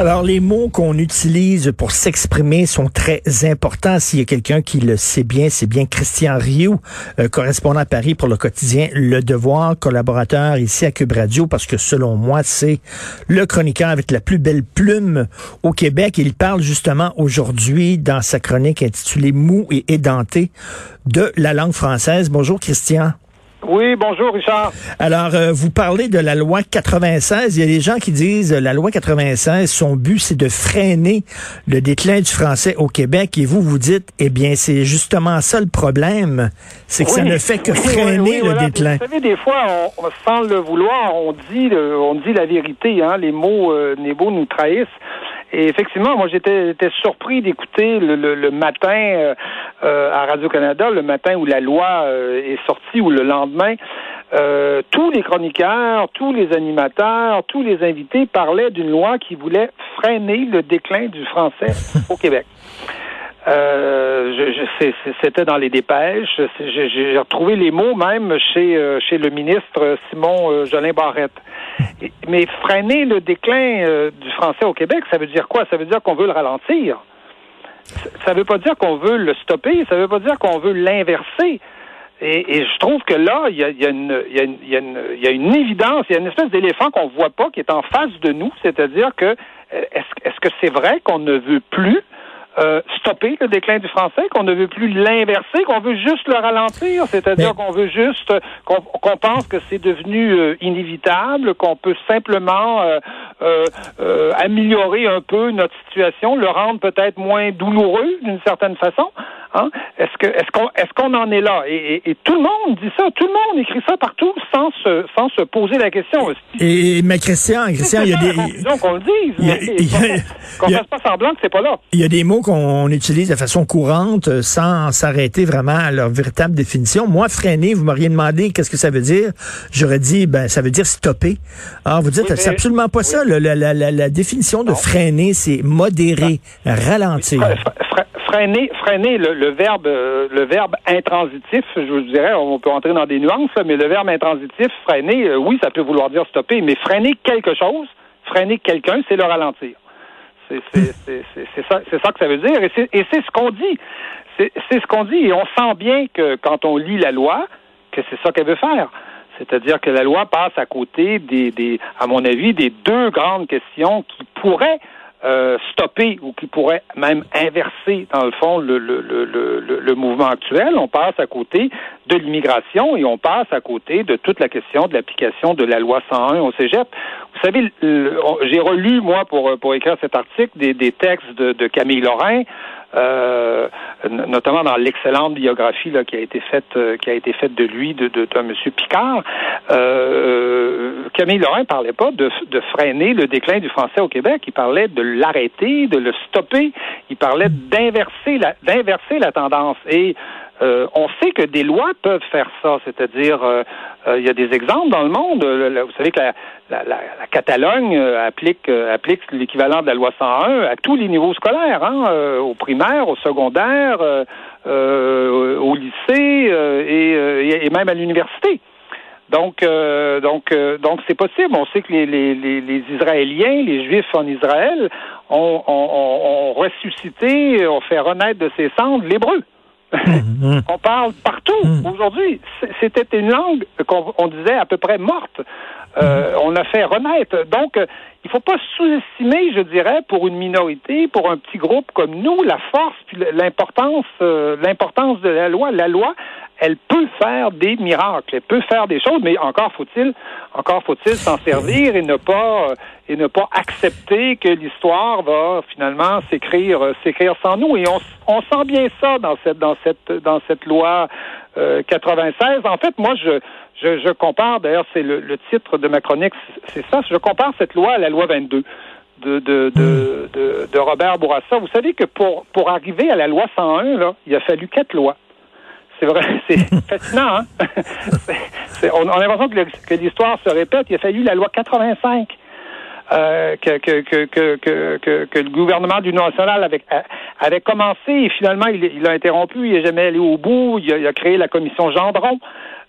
Alors, les mots qu'on utilise pour s'exprimer sont très importants. S'il y a quelqu'un qui le sait bien, c'est bien Christian Rioux, euh, correspondant à Paris pour le quotidien Le Devoir, collaborateur ici à Cube Radio, parce que selon moi, c'est le chroniqueur avec la plus belle plume au Québec. Il parle justement aujourd'hui dans sa chronique intitulée Mou et édenté de la langue française. Bonjour Christian. Oui, bonjour Richard. Alors, euh, vous parlez de la loi 96. Il y a des gens qui disent euh, la loi 96, son but, c'est de freiner le déclin du français au Québec. Et vous, vous dites, eh bien, c'est justement ça le problème. C'est que ça ne fait que Oui, freiner oui, le voilà. déclin. Vous savez, des fois, on, sans le vouloir, on dit, le- on dit la vérité. Hein? Les mots, euh, les mots nous trahissent. Et effectivement, moi, j'étais surpris d'écouter le, matin euh, euh, à Radio-Canada, le matin où la loi euh, est sortie, ou le lendemain, tous les chroniqueurs, tous les animateurs, tous les invités parlaient d'une loi qui voulait freiner le déclin du français au Québec. Euh, c'était dans les dépêches. J'ai retrouvé les mots même chez euh, chez le ministre Simon euh, Jolin Barrette. Et- Mais freiner le déclin du français au Québec, ça veut dire quoi? Ça veut dire qu'on veut le ralentir. Ça veut pas dire qu'on veut le stopper. Ça veut pas dire qu'on veut l'inverser. Et, je trouve que là, il y a, une- évidence, il y a une espèce d'éléphant qu'on voit pas qui est en face de nous, c'est-à-dire que est-ce est-ce que c'est vrai qu'on ne veut plus euh, stopper le déclin du français, qu'on ne veut plus l'inverser, qu'on veut juste le ralentir, c'est-à-dire qu'on veut juste qu'on pense que c'est devenu euh, inévitable, qu'on peut simplement euh, améliorer un peu notre situation, le rendre peut-être moins douloureux d'une certaine façon. Hein? Est-ce que est-ce qu'on est-ce qu'on en est là? Et, et- et tout le monde dit ça, tout le monde écrit ça partout sans se sans se poser la question. Et, mais Christian, Christian, il y a des... conclusion qu'on le dise, mais qu'on fasse pas semblant que c'est pas là. Il y a des mots qu'on utilise de façon courante euh, sans s'arrêter vraiment à leur véritable définition. Moi, freiner, vous m'auriez demandé qu'est-ce que ça veut dire. J'aurais dit, ben, ça veut dire stopper. Alors, vous dites, Oui, c'est absolument pas ça. La, la- la- la définition de freiner, c'est modérer, ralentir. Fre- fre- freiner, freiner le, le verbe, euh, le verbe intransitif, je vous dirais, on peut entrer dans des nuances, mais le verbe intransitif, freiner, euh, oui, ça peut vouloir dire stopper, mais freiner quelque chose, freiner quelqu'un, c'est le ralentir. C'est c'est- ça, ça que ça veut dire, et c'est et c'est ce qu'on dit. C'est ce qu'on dit, et on sent bien que quand on lit la loi, que c'est ça qu'elle veut faire. C'est-à-dire que la loi passe à côté des, des, à mon avis, des deux grandes questions qui pourraient euh, stopper ou qui pourraient même inverser, dans le fond, le, le, le, le, le mouvement actuel. On passe à côté de l'immigration et on passe à côté de toute la question de l'application de la loi 101 au Cégep. Vous savez, j'ai relu, moi, pour, pour écrire cet article, des, des textes de, Camille Lorrain, euh, notamment dans l'excellente biographie là, qui a été faite euh, qui a été faite de lui de, de, Monsieur Picard. Euh, Camille Lorrain parlait pas de, de freiner le déclin du français au Québec. Il parlait de l'arrêter de le stopper. Il parlait d'inverser la d'inverser la tendance. Et euh, on sait que des lois peuvent faire ça, c'est-à-dire euh, il y a des exemples dans le monde. Vous savez que la, la, la, Catalogne euh, applique euh, applique l'équivalent de la loi 101 à tous les niveaux scolaires, hein, au primaire, au secondaire, au lycée et, et- même à l'université. Donc, donc, donc, c'est possible. On sait que les, Israéliens, les Juifs en Israël, ont, ont- ont ressuscité, ont fait renaître de ses cendres l'hébreu. Mhm. On parle partout aujourd'hui. C- C'était une langue qu'on on disait à peu près morte. Euh, on l'a fait renaître. Donc, euh, il faut pas sous-estimer, je dirais, pour une minorité, pour un petit groupe comme nous, la force puis l'importance, euh, l'importance de la loi. La loi, elle peut faire des miracles, elle peut faire des choses, mais encore faut-il, encore faut-il s'en servir et ne pas euh, et ne pas accepter que l'histoire va finalement s'écrire euh, s'écrire sans nous. Et on, sent bien ça dans cette dans cette dans cette loi euh, 96. En fait, moi je je, compare, d'ailleurs, c'est le, titre de ma chronique, c'est ça. Je compare cette loi à la loi 22 de, de, de, de, Robert Bourassa. Vous savez que pour, pour arriver à la loi 101, là, il a fallu quatre lois. C'est vrai, c'est fascinant, hein? On, a l'impression que l'histoire se répète. Il a fallu la loi 85. Euh, que, que, que, que, que, le gouvernement du national avait, avait commencé et finalement il, il a interrompu, il n'est jamais allé au bout, il a, il a créé la commission Gendron.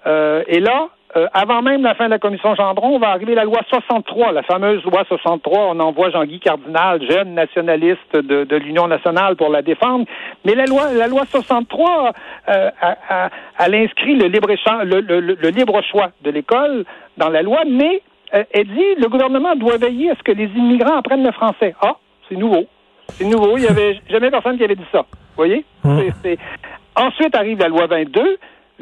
Euh, et là, euh, avant même la fin de la commission Gendron, va arriver la loi 63, la fameuse loi 63. On envoie Jean-Guy Cardinal, jeune nationaliste de, de l'Union nationale, pour la défendre. Mais la loi, la loi 63, euh, elle inscrit le libre, le, le, le libre choix de l'école dans la loi, mais euh, elle dit le gouvernement doit veiller à ce que les immigrants apprennent le français. Ah, c'est nouveau. C'est nouveau. Il y avait jamais personne qui avait dit ça. Vous voyez? Mmh. Ensuite arrive la loi 22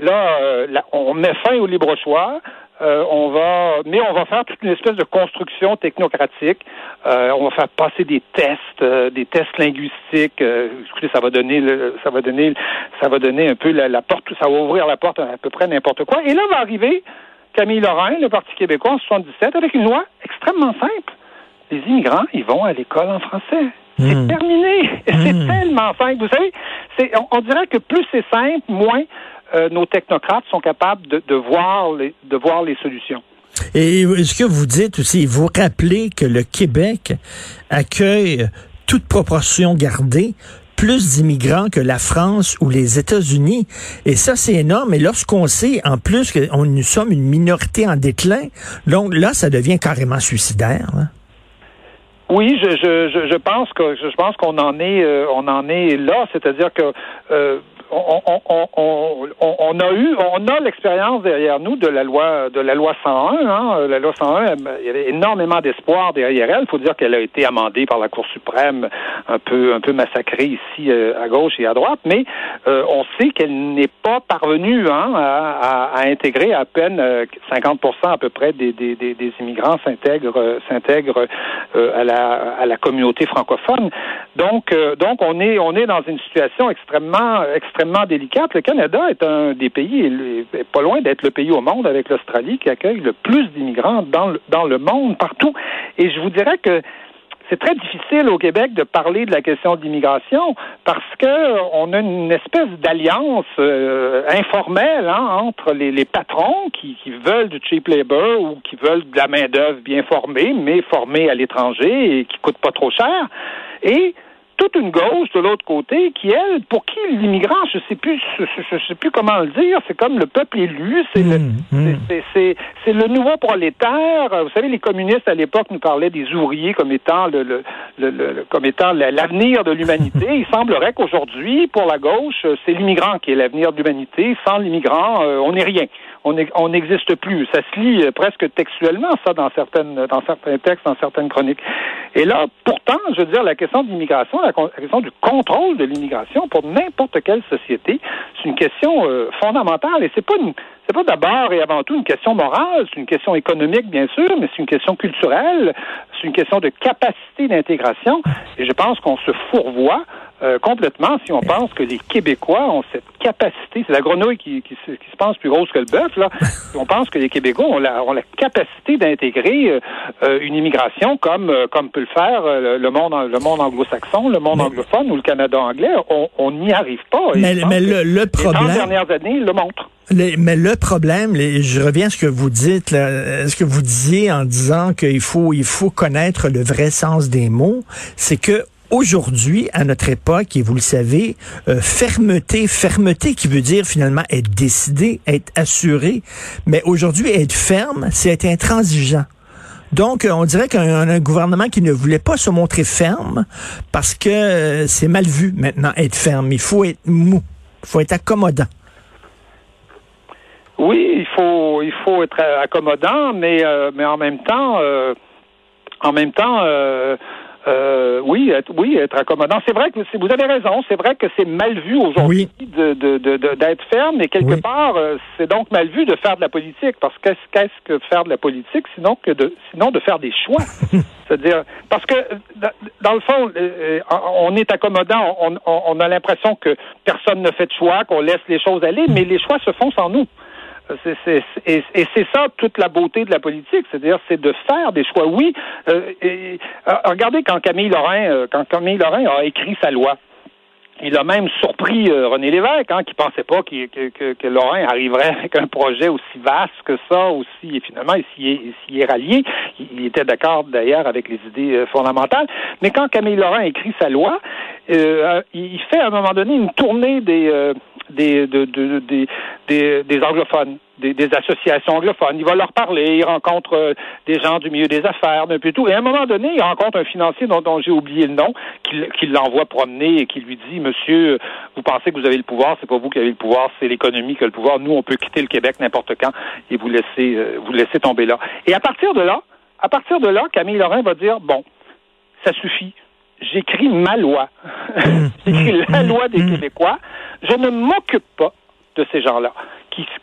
euh, là, on met fin au libre choix. Euh, on va, mais on va faire toute une espèce de construction technocratique. Euh, on va faire passer des tests, des tests linguistiques. écoutez, ça va donner, ça va donner, ça va donner un peu la, porte, ça va ouvrir la porte à, à peu près n'importe quoi. Et là va arriver Camille Lorrain, le Parti québécois en 77, avec une loi extrêmement simple. Les immigrants, ils vont à l'école en français. C'est hmm. terminé. C'est hmm. tellement simple. Vous savez, on dirait que plus c'est simple, moins euh, nos technocrates sont capables de, de, voir les, de voir les solutions. Et ce que vous dites aussi, vous rappelez que le Québec accueille, toute proportion gardée, plus d'immigrants que la France ou les États-Unis. Et ça, c'est énorme. Et lorsqu'on sait, en plus, que nous sommes une minorité en déclin, donc là, ça devient carrément suicidaire. Oui, je, je, je, pense que je pense qu'on en est euh, on en est là, c'est-à-dire que euh, on, on, on, on, a eu, on a l'expérience derrière nous de la loi de la loi 101. Hein. La loi 101, il y avait énormément d'espoir derrière elle. Il faut dire qu'elle a été amendée par la Cour suprême, un peu un peu massacrée ici euh, à gauche et à droite, mais euh, on sait qu'elle n'est pas parvenue hein, à, intégrer à peine 50 euh, à peu près des, des, des, des immigrants s'intègrent s'intègrent à la à la communauté francophone. Donc donc on est on est dans une situation extrêmement extrêmement délicate. Le Canada est un des pays, pas loin d'être le pays au monde avec l'Australie qui accueille le plus d'immigrants dans le, dans le monde, partout. Et je vous dirais que c'est très difficile au Québec de parler de la question de l'immigration parce que on a une espèce d'alliance euh, informelle hein, entre les, les patrons qui, qui, veulent du cheap labor ou qui veulent de la main d'œuvre bien formée, mais formée à l'étranger et qui coûte pas trop cher, et toute une gauche de l'autre côté qui, elle, pour qui l'immigrant, je sais plus, je, sais plus comment le dire, c'est comme le peuple élu, c'est le, mmh, mmh. c'est, c'est, le nouveau prolétaire. Vous savez, les communistes à l'époque nous parlaient des ouvriers comme étant le, le, le, comme étant l'avenir de l'humanité. Il semblerait qu'aujourd'hui, pour la gauche, c'est l'immigrant qui est l'avenir de l'humanité. Sans l'immigrant, euh, on n'est rien on n'existe plus. Ça se lit euh, presque textuellement, ça, dans certaines, dans certains textes, dans certaines chroniques. Et là, pourtant, je veux dire, la question de l'immigration, la, question du contrôle de l'immigration pour n'importe quelle société, c'est une question euh, fondamentale. Et c'est pas c'est pas d'abord et avant tout une question morale, c'est une question économique, bien sûr, mais c'est une question culturelle, c'est une question de capacité d'intégration. Et je pense qu'on se fourvoie euh, complètement si on pense que les Québécois ont cette capacité, c'est la grenouille qui, qui, se, qui, se pense plus grosse que le bœuf, là. on pense que les Québécois ont la, ont la capacité d'intégrer euh, euh, une immigration comme, comme peut le faire le monde, le monde anglo-saxon, le monde anglophone ou le Canada anglais. On n'y arrive pas. Mais, mais le, le, problème. Les dernières années, le montrent. mais le problème, je reviens à ce que vous dites, là, ce que vous disiez en disant qu'il faut, il faut connaître le vrai sens des mots, c'est que aujourd'hui, à notre époque, et vous le savez, euh, fermeté, fermeté qui veut dire finalement être décidé, être assuré, mais aujourd'hui, être ferme, c'est être intransigeant. Donc, on dirait qu'un gouvernement qui ne voulait pas se montrer ferme parce que euh, c'est mal vu maintenant être ferme. Il faut être mou, il faut être accommodant. Oui, il faut il faut être accommodant, mais euh, mais en même temps, en même temps euh, oui, être, oui, être accommodant. C'est vrai que vous avez raison. C'est vrai que c'est mal vu aujourd'hui de, de, de, d'être ferme, mais quelque part, euh, c'est donc mal vu de faire de la politique. Parce que qu'est-ce que faire de la politique, sinon que de, sinon de faire des choix? C'est-à-dire, parce que dans le fond, euh, on est accommodant. On, on, on a l'impression que personne ne fait de choix, qu'on laisse les choses aller, mais les choix se font sans nous et, c'est ça toute la beauté de la politique, c'est-à-dire c'est de faire des choix. Oui, euh, euh, regardez quand Camille Lorrain, euh, quand Camille Lorrain a écrit sa loi, il a même surpris euh, René Lévesque, hein, qui pensait pas que, que, que, Lorrain arriverait avec un projet aussi vaste que ça, aussi, et finalement, il s'y est, rallié. Il, était d'accord d'ailleurs avec les idées fondamentales. Mais quand Camille Lorrain écrit sa loi, euh, il fait à un moment donné une tournée des, des, de, de, des, des, des anglophones des, associations anglophones. Il va leur parler, il rencontre euh, des gens du milieu des affaires, d'un peu tout. Et à un moment donné, il rencontre un financier dont, j'ai oublié le nom, qui, l'envoie promener et qui lui dit, Monsieur, vous pensez que vous avez le pouvoir, c'est pas vous qui avez le pouvoir, c'est l'économie qui a le pouvoir. Nous, on peut quitter le Québec n'importe quand et vous laisser, euh, vous laisser tomber là. Et à partir de là, à partir de là, Camille Lorrain va dire, bon, ça suffit. J'écris ma loi. J'écris la loi des Québécois. Je ne m'occupe pas de ces gens-là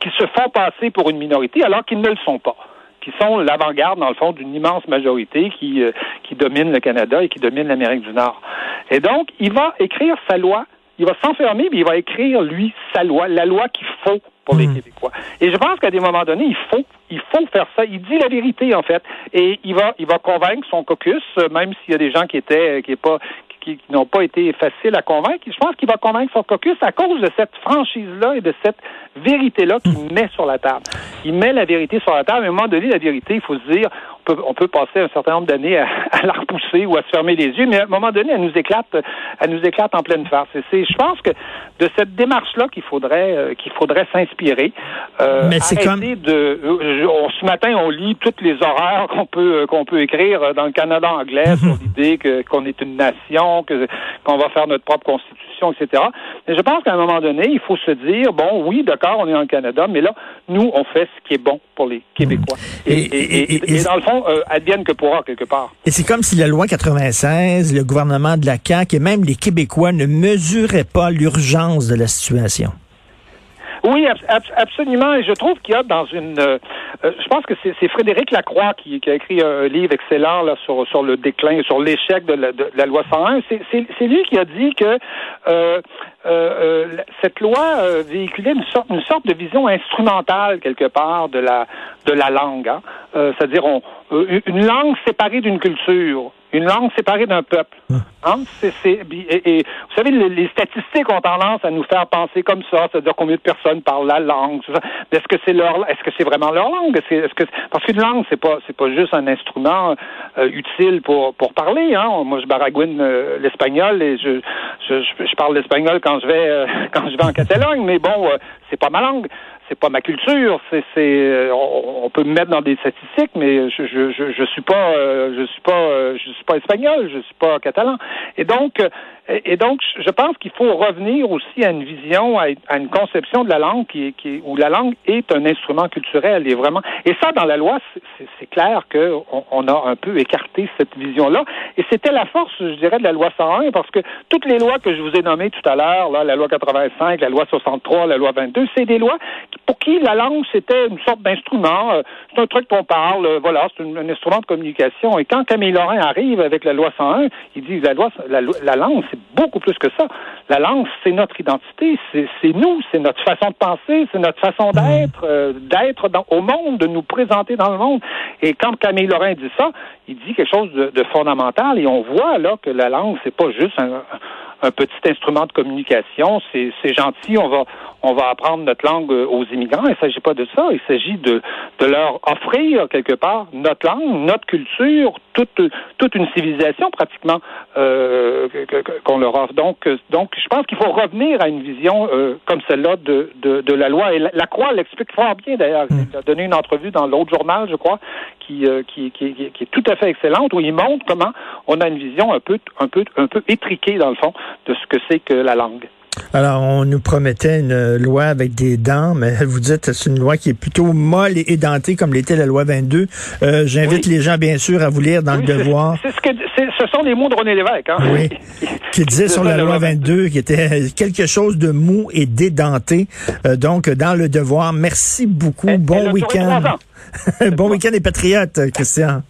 qui, se font passer pour une minorité alors qu'ils ne le sont pas qui sont l'avant-garde, dans le fond, d'une immense majorité qui, euh, qui domine le Canada et qui domine l'Amérique du Nord. Et donc, il va écrire sa loi, il va s'enfermer, mais il va écrire, lui, sa loi, la loi qu'il faut pour les hmm. Québécois. Et je pense qu'à des moments donnés, il faut, il faut faire ça. Il dit la vérité, en fait. Et il va, il va convaincre son caucus, même s'il y a des gens qui étaient, qui, est pas, qui, n'ont pas été faciles à convaincre. Je pense qu'il va convaincre son caucus à cause de cette franchise-là et de cette vérité-là qu'il met sur la table. Il met la vérité sur la table. À un moment donné, la vérité, il faut se dire, on peut, on peut passer un certain nombre d'années à, la repousser ou à se fermer les yeux, mais à un moment donné, elle nous éclate, elle nous éclate en pleine farce. Et c'est, je pense que de cette démarche-là qu'il faudrait, euh, qu'il faudrait s'inspirer. Euh, mais c'est comme de, euh, ce matin, on lit toutes les horreurs qu'on peut qu'on peut écrire dans le Canada anglais sur l'idée que qu'on est une nation que qu'on va faire notre propre constitution, etc. Mais je pense qu'à un moment donné, il faut se dire bon, oui, d'accord, on est en Canada, mais là, nous, on fait ce qui est bon pour les Québécois. Mm. Et, dans le fond, euh, advienne que pourra quelque part. Et c'est comme si la loi 96, le gouvernement de la CAQ et même les Québécois ne mesuraient pas l'urgence de la situation. Oui, absolument. Et je trouve qu'il y a dans une. Euh, euh, je pense que c'est Frédéric Lacroix qui, a écrit un livre excellent là sur sur le déclin, sur l'échec de, la loi 101. C'est lui qui a dit que euh, cette loi véhiculait une sorte une sorte de vision instrumentale quelque part de la de la langue. Hein. C'est-à-dire une langue séparée d'une culture une langue séparée d'un peuple. Hum. Hein? et, vous savez, les, statistiques ont tendance à nous faire penser comme ça, c'est-à-dire combien de personnes parlent la langue. Est-ce que c'est leur, est-ce que c'est vraiment leur langue? Que parce qu'une langue, c'est pas, c'est pas juste un instrument euh, utile pour pour parler. Hein? Moi, je baragouine euh, l'espagnol et je, je, je parle l'espagnol quand je vais euh, quand je vais en Catalogne, mais bon, c'est pas ma langue c'est pas ma culture. C'est, c'est, on, peut me mettre dans des statistiques, mais je, je, je, suis pas, je suis pas, je suis pas espagnol, je suis pas catalan. Et donc, et donc, je pense qu'il faut revenir aussi à une vision, à une conception de la langue qui, qui où la langue est un instrument culturel et vraiment. Et ça, dans la loi, c'est clair qu'on on a un peu écarté cette vision-là. Et c'était la force, je dirais, de la loi 101, parce que toutes les lois que je vous ai nommées tout à l'heure, là, la loi 85, la loi 63, la loi 22, c'est des lois pour qui la langue c'était une sorte d'instrument. Euh, c'est un truc qu'on parle, euh, voilà, c'est un, instrument de communication. Et quand Camille Lorrain arrive avec la loi 101, il dit la loi, la, la langue, c'est beaucoup plus que ça. La langue, c'est notre identité, c'est nous, c'est notre façon de penser, c'est notre façon mmh. d'être, euh, d'être au monde, de nous présenter dans le monde. Et quand Camille Lorrain dit ça, il dit quelque chose de, de fondamental et on voit là que la langue, c'est pas juste un, un petit instrument de communication. C'est gentil, on va, on va apprendre notre langue aux immigrants. Il ne s'agit pas de ça. Il s'agit de, de leur offrir quelque part notre langue, notre culture, toute, toute une civilisation pratiquement euh, qu'on leur offre. Donc, donc, je pense qu'il faut revenir à une vision euh, comme celle-là de, de, de, la loi. Et la, Croix l'explique fort bien d'ailleurs. Il a donné une entrevue dans l'autre journal, je crois, qui, euh, qui, qui, qui, est tout à fait excellente, où il montre comment on a une vision un peu, un peu, un peu étriquée dans le fond de ce que c'est que la langue. Alors, on nous promettait une loi avec des dents, mais vous dites c'est une loi qui est plutôt molle et édentée, comme l'était la loi 22. Euh, j'invite les gens, bien sûr, à vous lire dans le devoir. C'est ce, que, ce sont les mots de René Lévesque. Hein? Oui, qui disait sur la loi 22 qui était quelque chose de mou et d'édenté. Euh, donc, dans le devoir, merci beaucoup. bon week-end. bon week-end et patriotes, Christian.